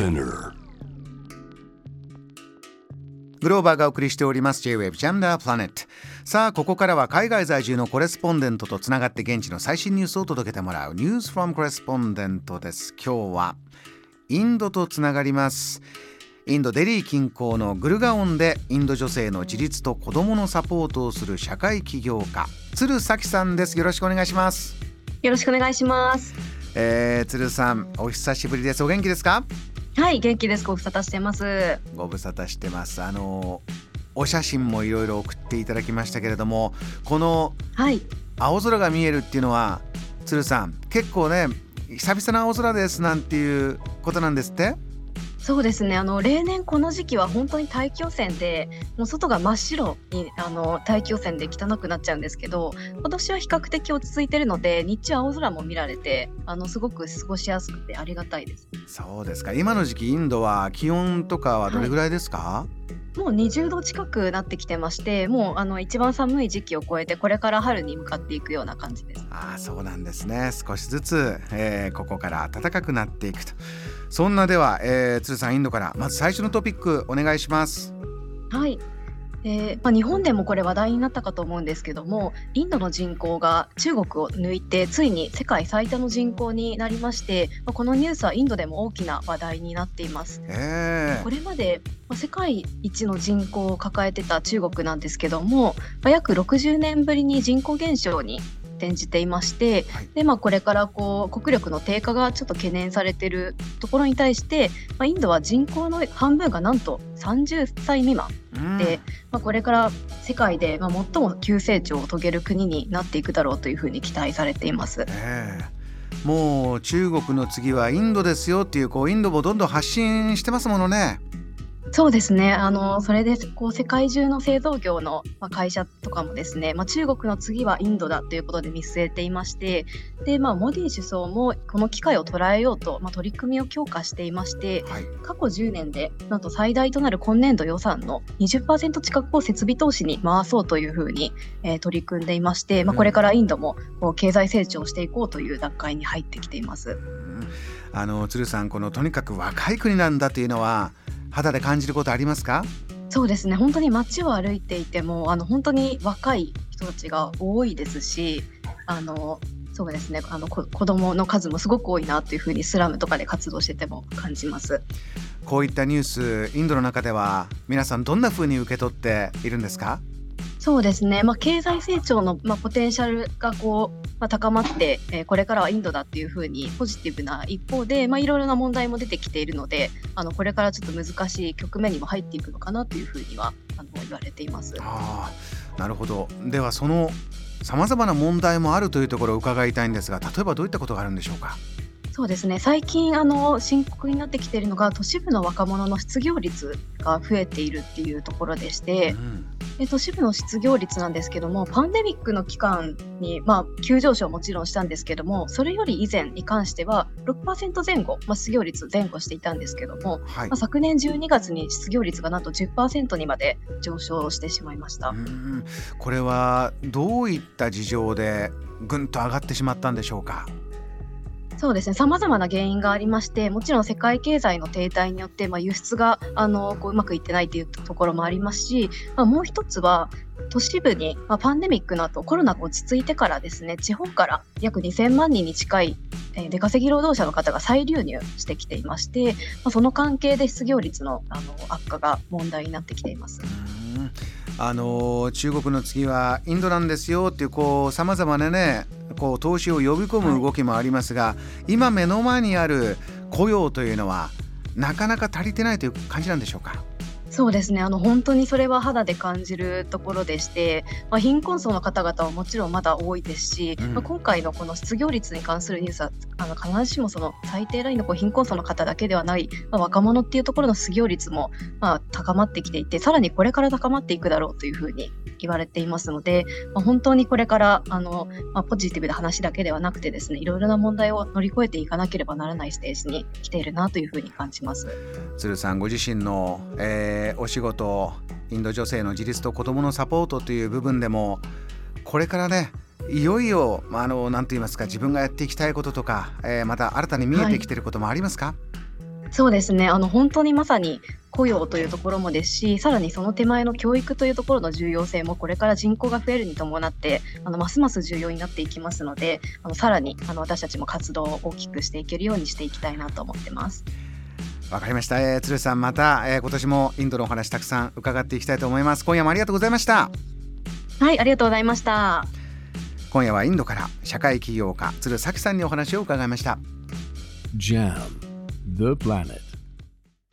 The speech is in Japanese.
Spinner. グローバーがお送りしております。J-Wave the Planet さあここからは海外在住のコレスポンデントとつながって現地の最新ニュースを届けてもらう。News from Correspondent です。今日はインドとつながります。インドデリー近郊のグルガオンでインド女性の自立と子どものサポートをする社会起業家鶴咲さんです。よろしくお願いします。よろしくお願いします。えー、鶴さんお久しぶりです。お元気ですか？はい元気です。ご無沙汰してます。ご無沙汰してます。あのお写真もいろいろ送っていただきましたけれどもこのはい。青空が見えるっていうのは鶴さん結構ね久々の青空ですなんていうことなんですって？そうですね。あの例年この時期は本当に大気汚染でもう外が真っ白にあの大気汚染で汚くなっちゃうんですけど今年は比較的落ち着いてるので日中青空も見られてあのすごく過ごしやすくてありがたいです。そうですか。今の時期インドは気温とかはどれぐらいですか、もう20度近くなってきてましてもうあの一番寒い時期を超えてこれから春に向かっていくような感じです。ああそうなんですね。少しずつ、えーここから暖かくなっていくと。そんなでは、えー、鶴さんインドからまず最初のトピックお願いします。はい。えーまあ、日本でもこれ話題になったかと思うんですけどもインドの人口が中国を抜いてついに世界最多の人口になりまして、まあ、このニュースはインドでも大きな話題になっています。えーこれまでまあ世界一の人口を抱えてた中国なんですけども、まあ、約60年ぶりに人口減少に転じていまして、はいでまあ、これからこう国力の低下がちょっと懸念されているところに対して、まあ、インドは人口の半分がなんと30歳未満うんでまあ、これから世界でまあ最も急成長を遂げる国になっていくだろうというふうに期待されています。ええもう中国の次はインドですよっていうこうインドもどんどん発信してますものね。そうですねあのそれでこう世界中の製造業のまあ会社とかもですね、まあ、中国の次はインドだということで見据えていましてで、まあ、モディ首相もこの機会を捉えようと、まあ、取り組みを強化していましてはい。過去10年でなんと最大となる今年度予算の20%近くを設備投資に回そうというふうに、えー取り組んでいまして、まあ、これからインドもこう経済成長していこうという段階に入ってきています。うんあの鶴さんこのとにかく若い国なんだというのは肌で感じることありますか？そうですね本当に街を歩いていてもあの本当に若い人たちが多いですしあのそうですねあのこ子供の数もすごく多いなというふうにスラムとかで活動してても感じます。こういったニュースインドの中では皆さんどんな風に受け取っているんですか？そうですね、まあ、経済成長の、まあ、ポテンシャルがこう、まあ、高まって、えーこれからはインドだっていうふうにポジティブな一方で、まあ、いろいろな問題も出てきているのであのこれからちょっと難しい局面にも入っていくのかなというふうにはあの言われています。ああなるほど。ではそのさまざまな問題もあるというところを伺いたいんですが例えばどういったことがあるんでしょうか？そうですね最近あの深刻になってきているのが都市部の若者の失業率が増えているっていうところでして、うんで都市部の失業率なんですけどもパンデミックの期間に、まあ、急上昇もちろんしたんですけどもそれより以前に関しては6%前後、まあ、失業率前後していたんですけども、はいまあ、。昨年12月に失業率がなんと10%にまで上昇してしまいました。うんこれはどういった事情でぐんと上がってしまったんでしょうか？そうですね、さまざまな原因がありまして、もちろん世界経済の停滞によって、まあ、輸出があのこううまくいってないというところもありますし、まあ、もう一つは、都市部に、まあ、パンデミックの後コロナが落ち着いてからですね、地方から約2000万人に近い、えー出稼ぎ労働者の方が再流入してきていまして、まあ、その関係で失業率のあの悪化が問題になってきています。うんあの中国の次はインドなんですよっていうこうさまざまなねこう投資を呼び込む動きもありますが、今目の前にある雇用というのはなかなか足りてないという感じなんでしょうか？そうですね。あの本当にそれは肌で感じるところでして、まあ、貧困層の方々はもちろんまだ多いですし、うん。まあ、今回のこの失業率に関するニュースはあの必ずしもその最低ラインのこう貧困層の方だけではない、まあ、若者っていうところの失業率もまあ高まってきていてさらにこれから高まっていくだろうというふうに言われていますので、まあ、本当にこれからあの、まあ、ポジティブな話だけではなくてですねいろいろな問題を乗り越えていかなければならないステージに来ているなというふうに感じます。鶴さんご自身の、えーお仕事インド女性の自立と子どものサポートという部分でもこれからねいよいよ、まあ、あのなんと言いますか自分がやっていきたいこととか、えーまた新たに見えてきてることもありますか、そうですね。あの本当にまさに雇用というところもですしさらにその手前の教育というところの重要性もこれから人口が増えるに伴ってあのますます重要になっていきますのであのさらにあの私たちも活動を大きくしていけるようにしていきたいなと思ってます。わかりました、えー、鶴さんまた、えー、今年もインドのお話たくさん伺っていきたいと思います。今夜もありがとうございました。はいありがとうございました今夜はインドから社会起業家鶴崎さんにお話を伺いました。JAM The Planet.